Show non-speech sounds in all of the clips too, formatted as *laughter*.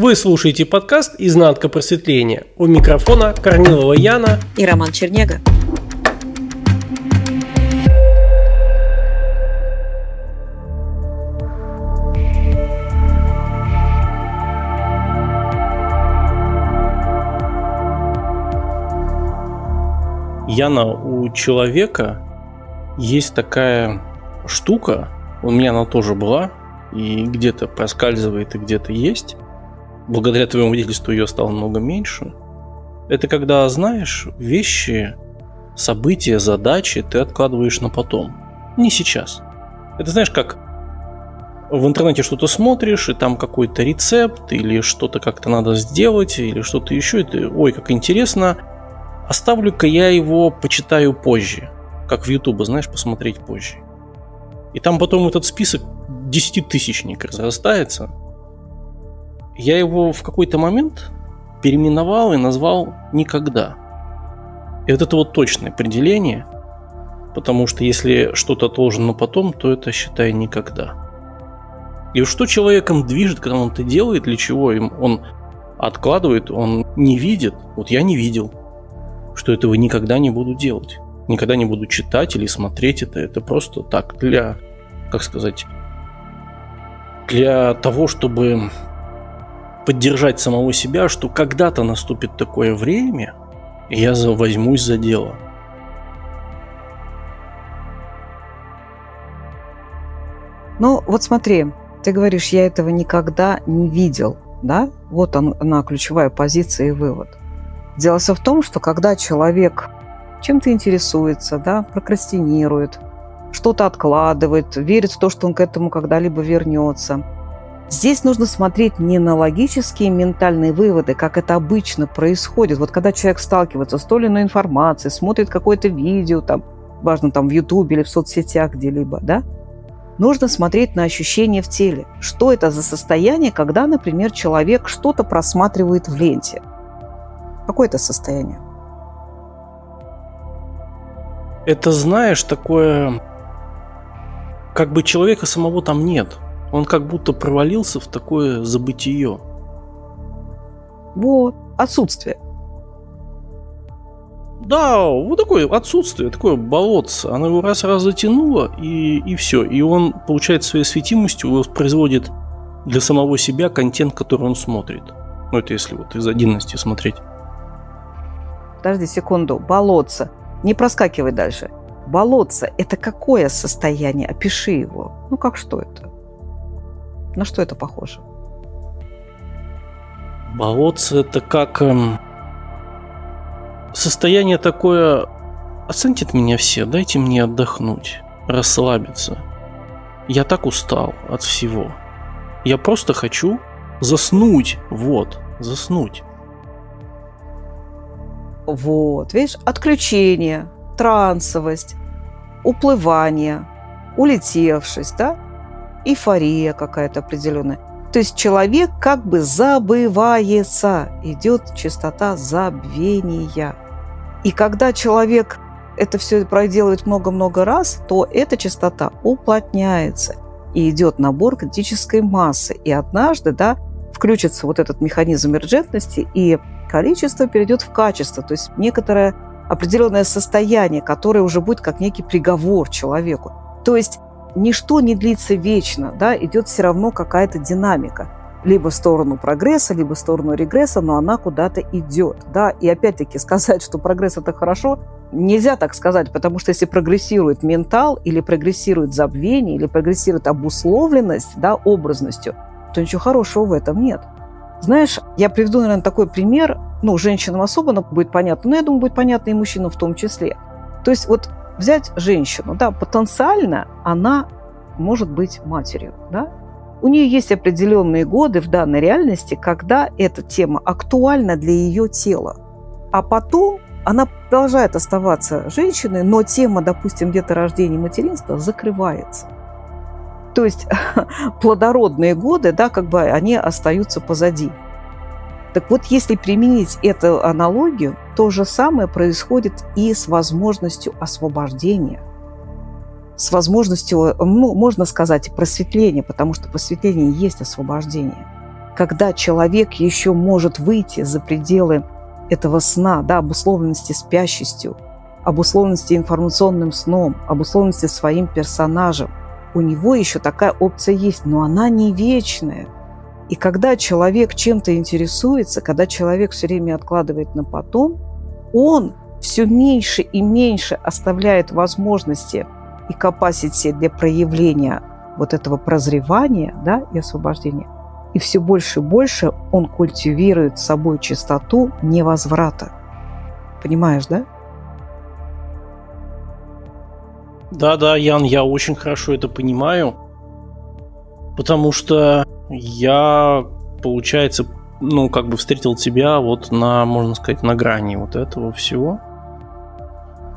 Вы слушаете подкаст «Изнанка просветления». У микрофона Корнилова Яна и Роман Чернега. Яна, у человека есть такая штука, у меня она тоже была, и где-то проскальзывает, и где-то есть. Благодаря твоему водительству ее стало много меньше. Это когда знаешь вещи, события, задачи ты откладываешь на потом. Не сейчас. Это знаешь, как в интернете что-то смотришь, и там какой-то рецепт, или что-то как-то надо сделать, или что-то еще, и ты, ой, как интересно, оставлю-ка я его почитаю позже. Как в Ютубе, знаешь, посмотреть позже. И там потом этот список десятитысячник разрастается. Я его в какой-то момент переименовал и назвал «никогда». И вот это вот точное определение, потому что если что-то отложено потом, то это, считай, никогда. И что человеком движет, когда он это делает, для чего им он откладывает, он не видит. Вот я не видел, что этого никогда не буду делать. Никогда не буду читать или смотреть это. Это просто так для, как сказать, для того, чтобы поддержать самого себя, что когда-то наступит такое время, и я возьмусь за дело. Ну, вот смотри, ты говоришь, я этого никогда не видел, да? Вот он, она ключевая позиция и вывод. Дело все в том, что когда человек чем-то интересуется, да, прокрастинирует, что-то откладывает, верит в то, что он к этому когда-либо вернется. Здесь нужно смотреть не на логические ментальные выводы, как это обычно происходит. Вот когда человек сталкивается с той или иной информацией, смотрит какое-то видео, там, важно, там в Ютубе или в соцсетях где-либо, да, нужно смотреть на ощущения в теле. Что это за состояние, когда, например, человек что-то просматривает в ленте? Какое это состояние? Это, знаешь, такое как бы человека самого там нет. Он как будто провалился в такое забытие. Вот, отсутствие. Да, вот такое отсутствие, такое болотце. Оно его раз-раз затянуло, и, и все. И он, получает своей светимостью, воспроизводит для самого себя контент, который он смотрит. Ну, это если вот из отдельности смотреть. Подожди секунду. Болотце. Не проскакивай дальше. Болотце – это какое состояние? Опиши его. Ну, как что это? На что это похоже? Болотце – это как эм, состояние такое «Оцените меня все, дайте мне отдохнуть, расслабиться. Я так устал от всего. Я просто хочу заснуть, вот, заснуть». Вот, видишь, отключение, трансовость, уплывание, улетевшесть, да? Эйфория какая-то определенная. То есть человек как бы забывается, идет частота забвения. И когда человек это все проделывает много-много раз, то эта частота уплотняется и идет набор критической массы. И однажды, да, включится вот этот механизм эмерджентности, и количество перейдет в качество, то есть некоторое определенное состояние, которое уже будет как некий приговор человеку. То есть ничто не длится вечно, да, идет все равно какая-то динамика. Либо в сторону прогресса, либо в сторону регресса, но она куда-то идет. Да? И опять-таки *laughs* сказать, что прогресс – это хорошо, нельзя так сказать, потому что если прогрессирует ментал, или прогрессирует забвение, или прогрессирует обусловленность да, образностью, то ничего хорошего в этом нет. Знаешь, я приведу, наверное, такой пример, ну, женщинам особенно будет понятно, но я думаю, будет понятно и мужчинам в том числе. То есть вот взять женщину, да, потенциально она может быть матерью, да, у нее есть определенные годы в данной реальности, когда эта тема актуальна для ее тела. А потом она продолжает оставаться женщиной, но тема, допустим, где-то рождения материнства закрывается. То есть *laughs* плодородные годы, да, как бы они остаются позади. Так вот, если применить эту аналогию, то же самое происходит и с возможностью освобождения, с возможностью, ну, можно сказать, просветления, потому что просветление есть освобождение. когда человек еще может выйти за пределы этого сна, да, обусловленности спящестью, обусловленности информационным сном, обусловленности своим персонажем, у него еще такая опция есть, но она не вечная. И когда человек чем-то интересуется, когда человек все время откладывает на потом, он все меньше и меньше оставляет возможности и capacity для проявления вот этого прозревания да, и освобождения. И все больше и больше он культивирует собой чистоту невозврата. Понимаешь, да? Да-да, Ян, я очень хорошо это понимаю. Потому что я, получается, ну, как бы встретил тебя вот на, можно сказать, на грани вот этого всего.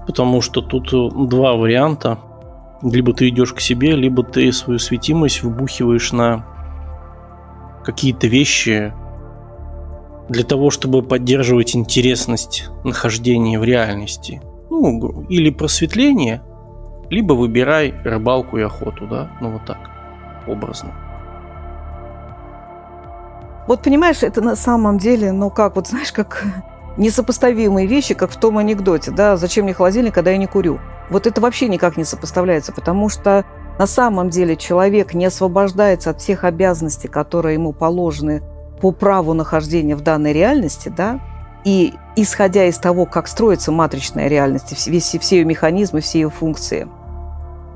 Потому что тут два варианта. Либо ты идешь к себе, либо ты свою светимость вбухиваешь на какие-то вещи для того, чтобы поддерживать интересность нахождения в реальности. Ну, или просветление, либо выбирай рыбалку и охоту, да, ну вот так, образно. Вот понимаешь, это на самом деле, ну как, вот знаешь, как несопоставимые вещи, как в том анекдоте, да, зачем мне холодильник, когда я не курю. Вот это вообще никак не сопоставляется, потому что на самом деле человек не освобождается от всех обязанностей, которые ему положены по праву нахождения в данной реальности, да, и исходя из того, как строится матричная реальность, все, все ее механизмы, все ее функции.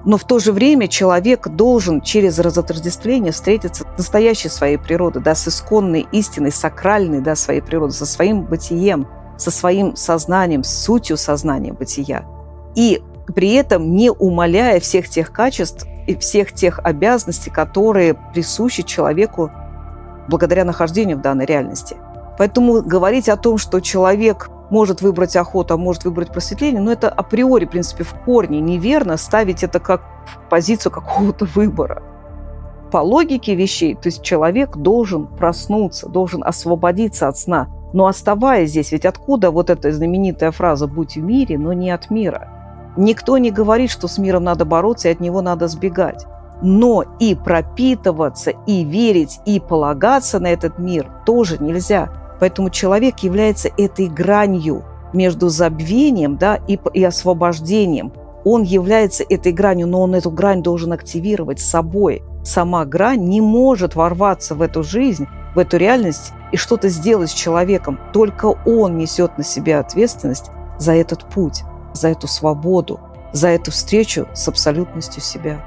Но в то же время человек должен через разотождествление встретиться с настоящей своей природой, да, с исконной истиной, сакральной да, своей природы, со своим бытием, со своим сознанием, с сутью сознания бытия. И при этом не умаляя всех тех качеств и всех тех обязанностей, которые присущи человеку благодаря нахождению в данной реальности. Поэтому говорить о том, что человек может выбрать охоту, а может выбрать просветление, но это априори, в принципе, в корне неверно ставить это как в позицию какого-то выбора. По логике вещей, то есть человек должен проснуться, должен освободиться от сна, но оставаясь здесь, ведь откуда вот эта знаменитая фраза «будь в мире, но не от мира»? Никто не говорит, что с миром надо бороться и от него надо сбегать. Но и пропитываться, и верить, и полагаться на этот мир тоже нельзя. Поэтому человек является этой гранью между забвением да, и, и освобождением. Он является этой гранью, но он эту грань должен активировать собой. Сама грань не может ворваться в эту жизнь, в эту реальность и что-то сделать с человеком. Только он несет на себя ответственность за этот путь за эту свободу, за эту встречу с абсолютностью себя.